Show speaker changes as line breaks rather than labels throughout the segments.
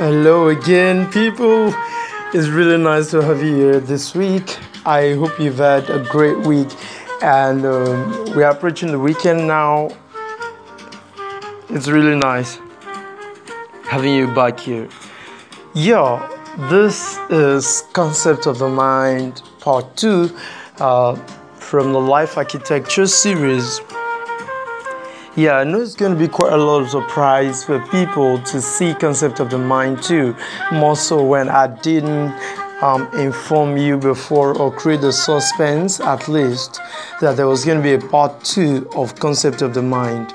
Hello again, people. It's really nice to have you here this week. I hope you've had a great week, and um, we are approaching the weekend now. It's really nice having you back here. Yeah, this is Concept of the Mind Part 2 uh, from the Life Architecture series. Yeah, I know it's going to be quite a lot of surprise for people to see Concept of the Mind too, more so when I didn't um, inform you before or create the suspense at least that there was going to be a part two of Concept of the Mind.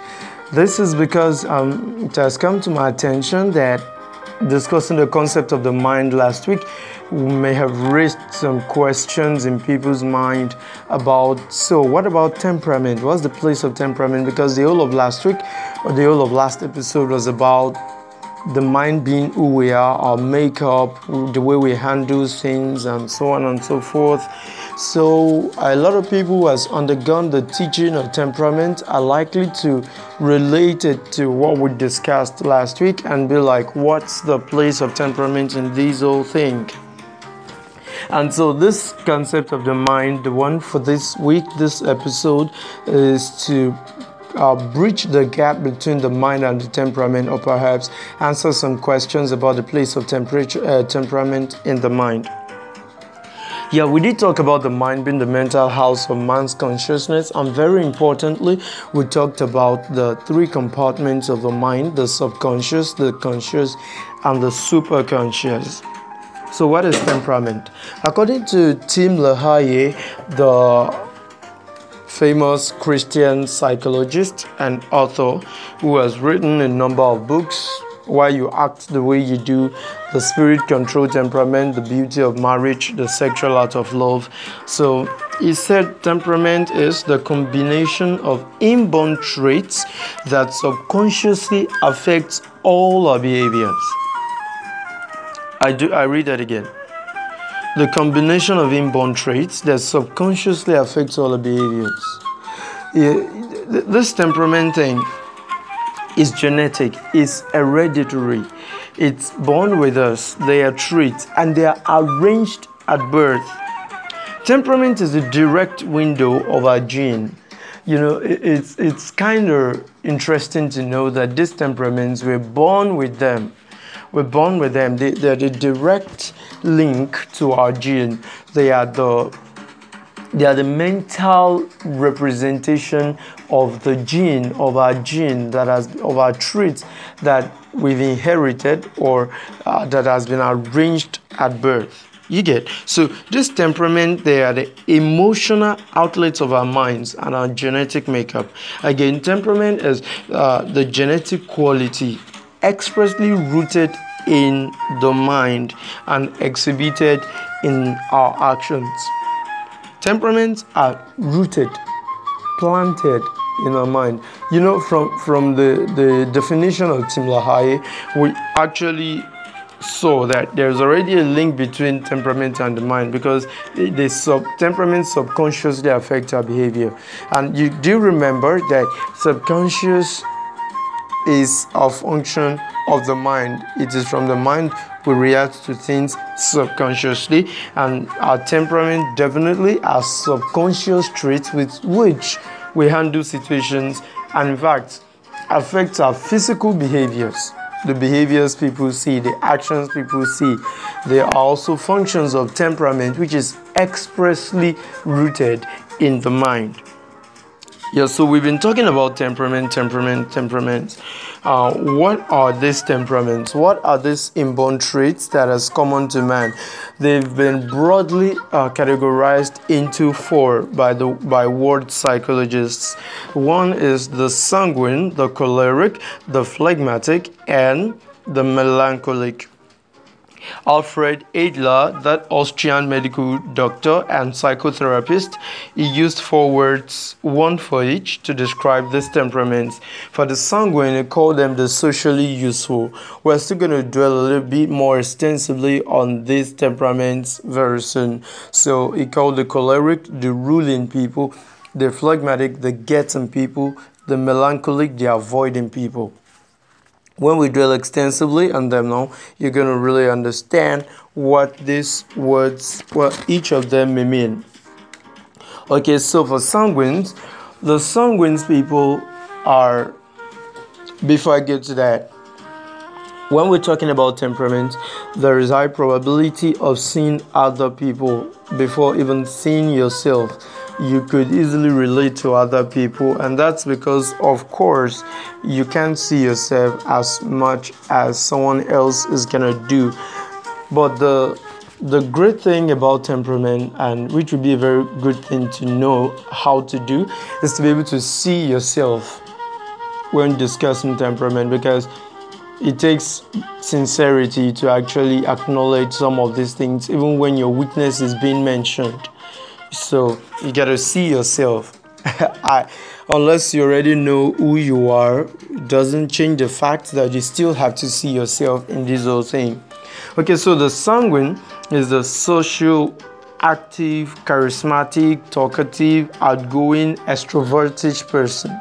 This is because um, it has come to my attention that discussing the concept of the mind last week, we may have raised some questions in people's mind about so what about temperament? What's the place of temperament? Because the whole of last week or the whole of last episode was about the mind being who we are, our makeup, the way we handle things, and so on and so forth. So, a lot of people who has undergone the teaching of temperament are likely to relate it to what we discussed last week and be like, what's the place of temperament in this whole thing? And so, this concept of the mind, the one for this week, this episode, is to uh, bridge the gap between the mind and the temperament, or perhaps answer some questions about the place of temperature, uh, temperament in the mind. Yeah, we did talk about the mind being the mental house of man's consciousness, and very importantly, we talked about the three compartments of the mind the subconscious, the conscious, and the superconscious. So, what is temperament? According to Tim LaHaye, the famous Christian psychologist and author who has written a number of books. Why you act the way you do, the spirit control temperament, the beauty of marriage, the sexual art of love. So he said temperament is the combination of inborn traits that subconsciously affects all our behaviors. I do I read that again the combination of inborn traits that subconsciously affects all our behaviors. This temperament thing is genetic, it's hereditary, it's born with us, they are traits, and they are arranged at birth. Temperament is a direct window of our gene. You know, it's, it's kind of interesting to know that these temperaments, we're born with them we're born with them. They, they're the direct link to our gene. They are the they are the mental representation of the gene of our gene that has of our traits that we've inherited or uh, that has been arranged at birth you get so this temperament they are the emotional outlets of our minds and our genetic makeup again temperament is uh, the genetic quality expressly rooted in the mind and exhibited in our actions. Temperaments are rooted, planted in our mind. You know, from, from the, the definition of Tim LaHaye, we actually saw that there's already a link between temperament and the mind because the sub temperament subconsciously affect our behavior and you do remember that subconscious is a function of the mind. It is from the mind we react to things subconsciously, and our temperament definitely has subconscious traits with which we handle situations, and in fact, affects our physical behaviors. The behaviors people see, the actions people see, they are also functions of temperament, which is expressly rooted in the mind. Yeah, so we've been talking about temperament, temperament, temperament. Uh, what are these temperaments? What are these inborn traits that that is common to man? They've been broadly uh, categorized into four by the by world psychologists. One is the sanguine, the choleric, the phlegmatic, and the melancholic. Alfred Adler, that Austrian medical doctor and psychotherapist, he used four words, one for each, to describe these temperaments. For the sanguine, he called them the socially useful. We're still going to dwell a little bit more extensively on these temperaments very soon. So he called the choleric the ruling people, the phlegmatic the getting people, the melancholic the avoiding people. When we drill extensively on them now, you're going to really understand what these words, what each of them may mean. Okay, so for sanguines, the sanguines people are, before I get to that, when we're talking about temperament, there is a high probability of seeing other people before even seeing yourself. You could easily relate to other people, and that's because, of course, you can't see yourself as much as someone else is gonna do. But the the great thing about temperament, and which would be a very good thing to know how to do, is to be able to see yourself when discussing temperament because it takes sincerity to actually acknowledge some of these things, even when your weakness is being mentioned. So you gotta see yourself. I, unless you already know who you are, doesn't change the fact that you still have to see yourself in this whole thing. Okay, so the sanguine is the social, active, charismatic, talkative, outgoing, extroverted person.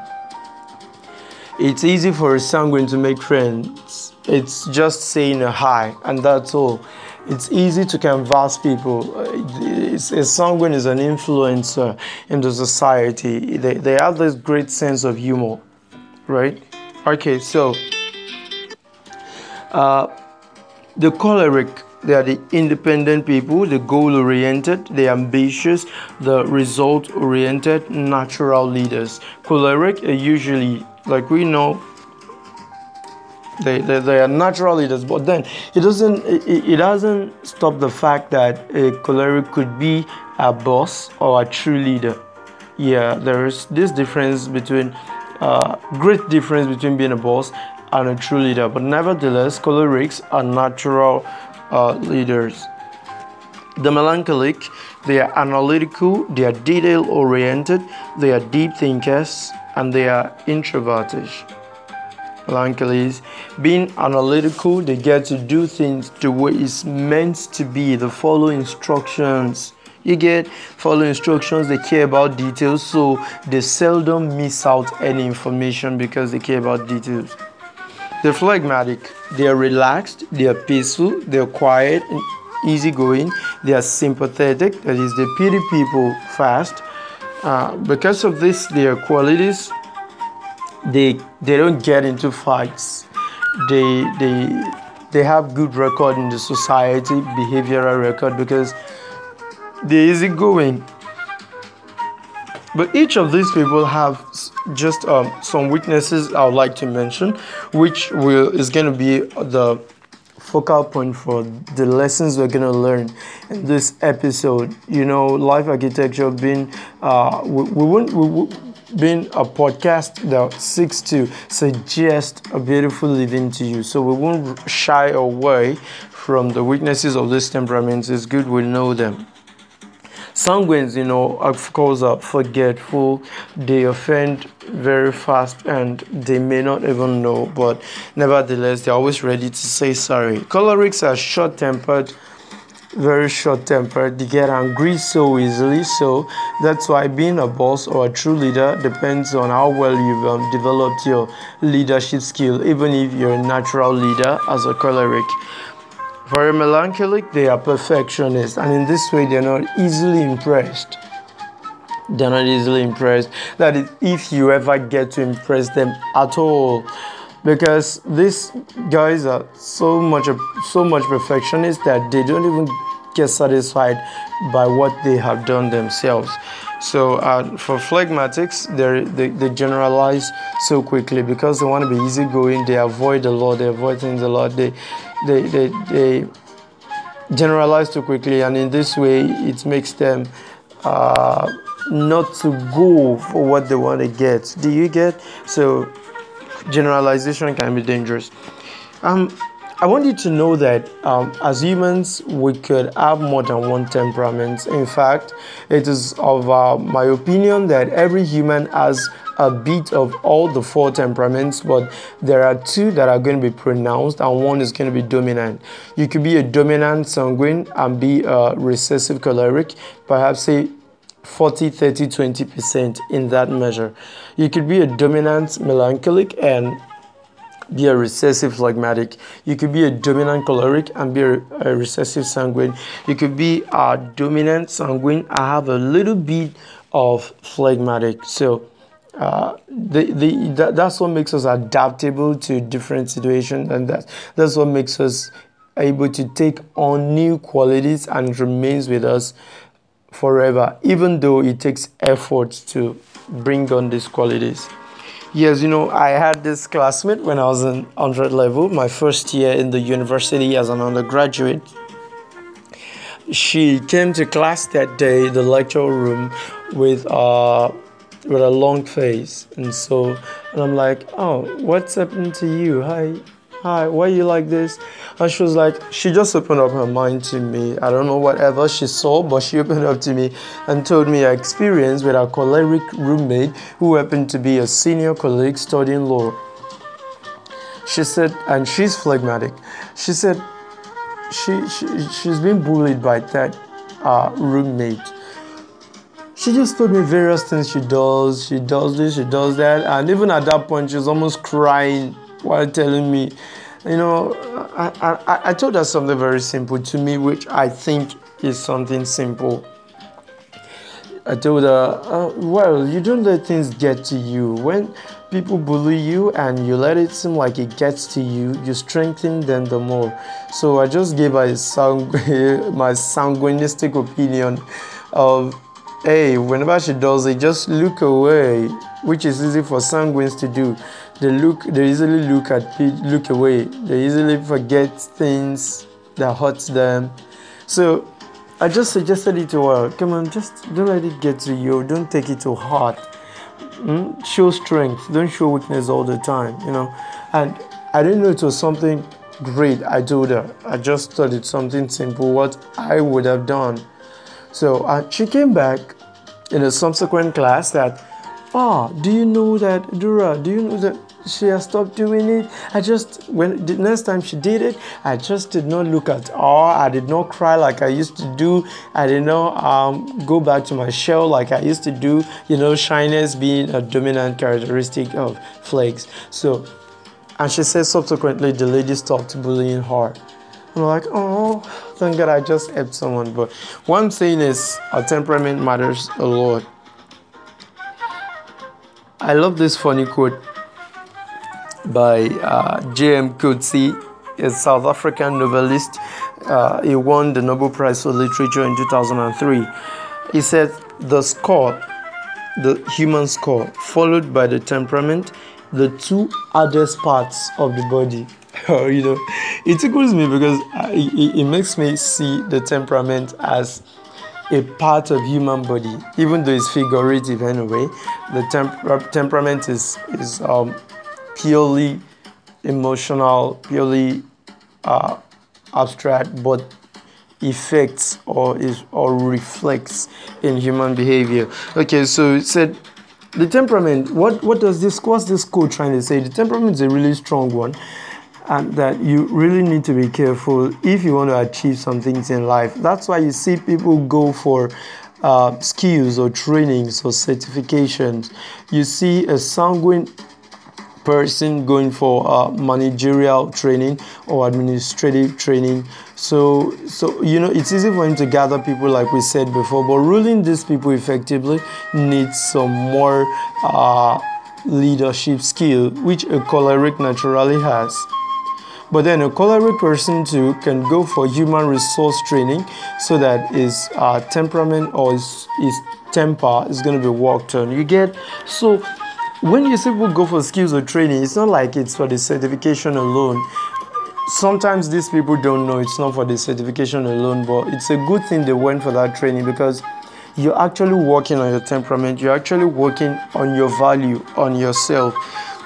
It's easy for a sanguine to make friends. It's just saying a hi, and that's all. It's easy to canvass people. It's, a sanguine is an influencer in the society. They, they have this great sense of humor, right? Okay, so uh, the choleric they are the independent people, the goal oriented, the ambitious, the result oriented, natural leaders. Choleric are usually like we know they, they, they are natural leaders but then it doesn't it, it doesn't stop the fact that a choleric could be a boss or a true leader yeah there's this difference between uh, great difference between being a boss and a true leader but nevertheless cholerics are natural uh, leaders the melancholic they are analytical they are detail oriented they are deep thinkers and they are introverted. Melancholies, being analytical, they get to do things the way it's meant to be. They follow instructions. You get follow instructions, they care about details, so they seldom miss out any information because they care about details. They're phlegmatic, they are relaxed, they are peaceful, they are quiet and easygoing, they are sympathetic, that is, they pity people fast, uh, because of this, their qualities, they they don't get into fights. They they they have good record in the society, behavioral record because they're easygoing. But each of these people have just um, some weaknesses I would like to mention, which will is going to be the focal point for the lessons we're going to learn in this episode. You know, life architecture being, uh, we, we wouldn't, we, being a podcast that seeks to suggest a beautiful living to you. So we won't shy away from the weaknesses of these temperaments. It's good we know them. Sanguines, you know, of course, are forgetful. They offend very fast and they may not even know, but nevertheless, they're always ready to say sorry. Cholerics are short tempered very short tempered, they get angry so easily. So that's why being a boss or a true leader depends on how well you've um, developed your leadership skill, even if you're a natural leader as a choleric. For a melancholic, they are perfectionists, and in this way, they're not easily impressed. They're not easily impressed. That is, if you ever get to impress them at all, because these guys are so much so much perfectionists that they don't even get satisfied by what they have done themselves. So uh, for phlegmatics, they they generalize so quickly because they want to be easygoing. They avoid a lot. They avoid things a lot. They they, they, they generalize too quickly, and in this way, it makes them uh, not to go for what they want to get. Do you get? So, generalization can be dangerous. Um, I want you to know that um, as humans, we could have more than one temperament. In fact, it is of uh, my opinion that every human has a bit of all the four temperaments, but there are two that are going to be pronounced, and one is going to be dominant. You could be a dominant sanguine and be a recessive choleric, perhaps say 40, 30, 20% in that measure. You could be a dominant melancholic and be a recessive phlegmatic. You could be a dominant choleric and be a, a recessive sanguine. You could be a dominant sanguine. I have a little bit of phlegmatic. So uh, the, the, that, that's what makes us adaptable to different situations and that's, that's what makes us able to take on new qualities and remains with us forever even though it takes effort to bring on these qualities. Yes you know i had this classmate when i was in 100 level my first year in the university as an undergraduate. She came to class that day the lecture room with uh with a long face. And so and i'm like oh what's happened to you? Hi hi why you like this and she was like she just opened up her mind to me i don't know whatever she saw but she opened up to me and told me her experience with her choleric roommate who happened to be a senior colleague studying law she said and she's phlegmatic she said she, she she's been bullied by that uh, roommate she just told me various things she does. She does this, she does that. And even at that point, she was almost crying while telling me, you know, I, I, I told her something very simple to me, which I think is something simple. I told her, uh, well, you don't let things get to you. When people bully you and you let it seem like it gets to you, you strengthen them the more. So I just gave her sangu- my sanguinistic opinion of hey, whenever she does it, just look away, which is easy for sanguines to do. They look, they easily look at, look away. They easily forget things that hurts them. So I just suggested it to her. Come on, just don't let it get to you. Don't take it to heart. Mm? Show strength. Don't show weakness all the time. You know. And I didn't know it was something great. I told her. I just thought it's something simple. What I would have done so uh, she came back in a subsequent class that, ah, oh, do you know that, Dura, do you know that she has stopped doing it? I just, when the next time she did it, I just did not look at her. I did not cry like I used to do. I did not um, go back to my shell like I used to do. You know, shyness being a dominant characteristic of flakes. So, and she said subsequently the lady stopped bullying her. I'm like, oh, thank God I just helped someone. But one thing is, our temperament matters a lot. I love this funny quote by uh, J.M. Coetzee, a South African novelist. Uh, he won the Nobel Prize for Literature in 2003. He said, The score, the human score, followed by the temperament, the two hardest parts of the body. you know, it tickles me because it, it makes me see the temperament as a part of human body, even though it's figurative anyway. The temp- temperament is is um, purely emotional, purely uh, abstract, but affects or is or reflects in human behavior. Okay, so it said the temperament. What what does this? What's this quote trying to say? The temperament is a really strong one and that you really need to be careful if you want to achieve some things in life. That's why you see people go for uh, skills or trainings or certifications. You see a sanguine person going for uh, managerial training or administrative training. So, so you know, it's easy for him to gather people, like we said before. But ruling these people effectively needs some more uh, leadership skill, which a choleric naturally has. But then a choleric person too can go for human resource training so that his uh, temperament or his, his temper is going to be worked on. You get so when you say people go for skills or training, it's not like it's for the certification alone. Sometimes these people don't know it's not for the certification alone, but it's a good thing they went for that training because you're actually working on your temperament, you're actually working on your value, on yourself.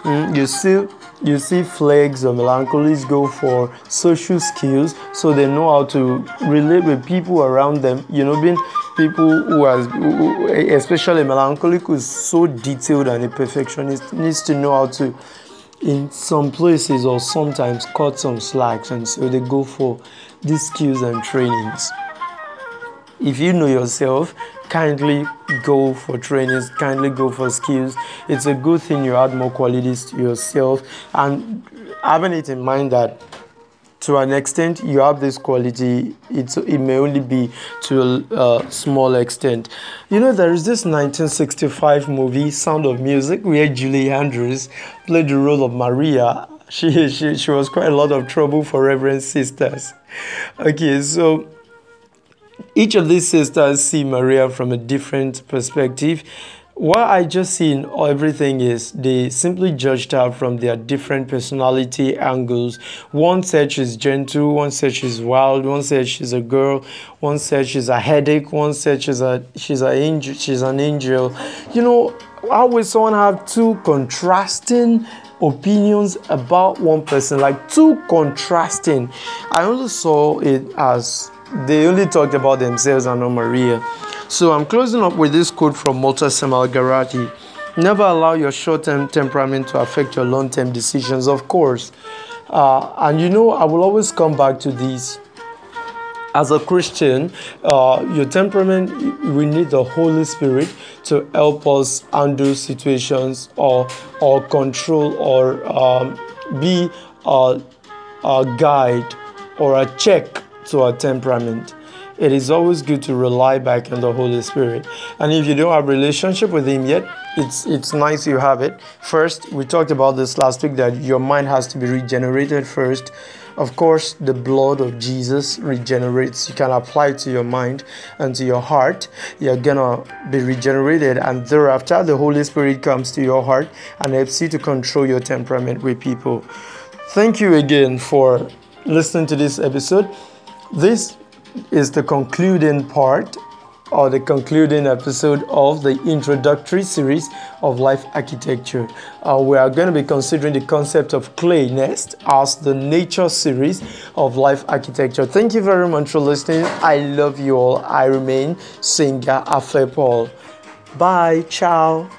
Mm, you see you see flags or melancholies go for social skills so they know how to relate with people around them. You know being people who are especially melancholic who is so detailed and a perfectionist needs to know how to in some places or sometimes cut some slacks and so they go for these skills and trainings. If you know yourself kindly go for trainings, kindly go for skills. It's a good thing you add more qualities to yourself. And having it in mind that to an extent you have this quality it's, it may only be to a, a, small extent you know there is this 1965 movie sound of music where julie andrews played the role of maria she, she, she was quite a lot of trouble for reverend sisters okay so each of these sisters see maria from a different perspective what I just see in everything is they simply judged her from their different personality angles. One said she's gentle, one said she's wild, one said she's a girl, one said she's a headache, one said she's a she's an angel, she's an angel. You know, how will someone have two contrasting opinions about one person, like two contrasting? I only saw it as they only talked about themselves and not Maria. So I'm closing up with this quote from Maltese Malgarati. Never allow your short term temperament to affect your long term decisions, of course. Uh, and you know, I will always come back to this. As a Christian, uh, your temperament, we need the Holy Spirit to help us undo situations or, or control or um, be a, a guide or a check to our temperament it is always good to rely back on the Holy Spirit. And if you don't have a relationship with Him yet, it's it's nice you have it. First, we talked about this last week that your mind has to be regenerated first. Of course, the blood of Jesus regenerates. You can apply it to your mind and to your heart. You're gonna be regenerated, and thereafter, the Holy Spirit comes to your heart and helps you to control your temperament with people. Thank you again for listening to this episode. This is the concluding part or the concluding episode of the introductory series of life architecture. Uh, we are going to be considering the concept of clay nest as the nature series of life architecture. Thank you very much for listening. I love you all. I remain Singer Afe Paul. Bye. Ciao.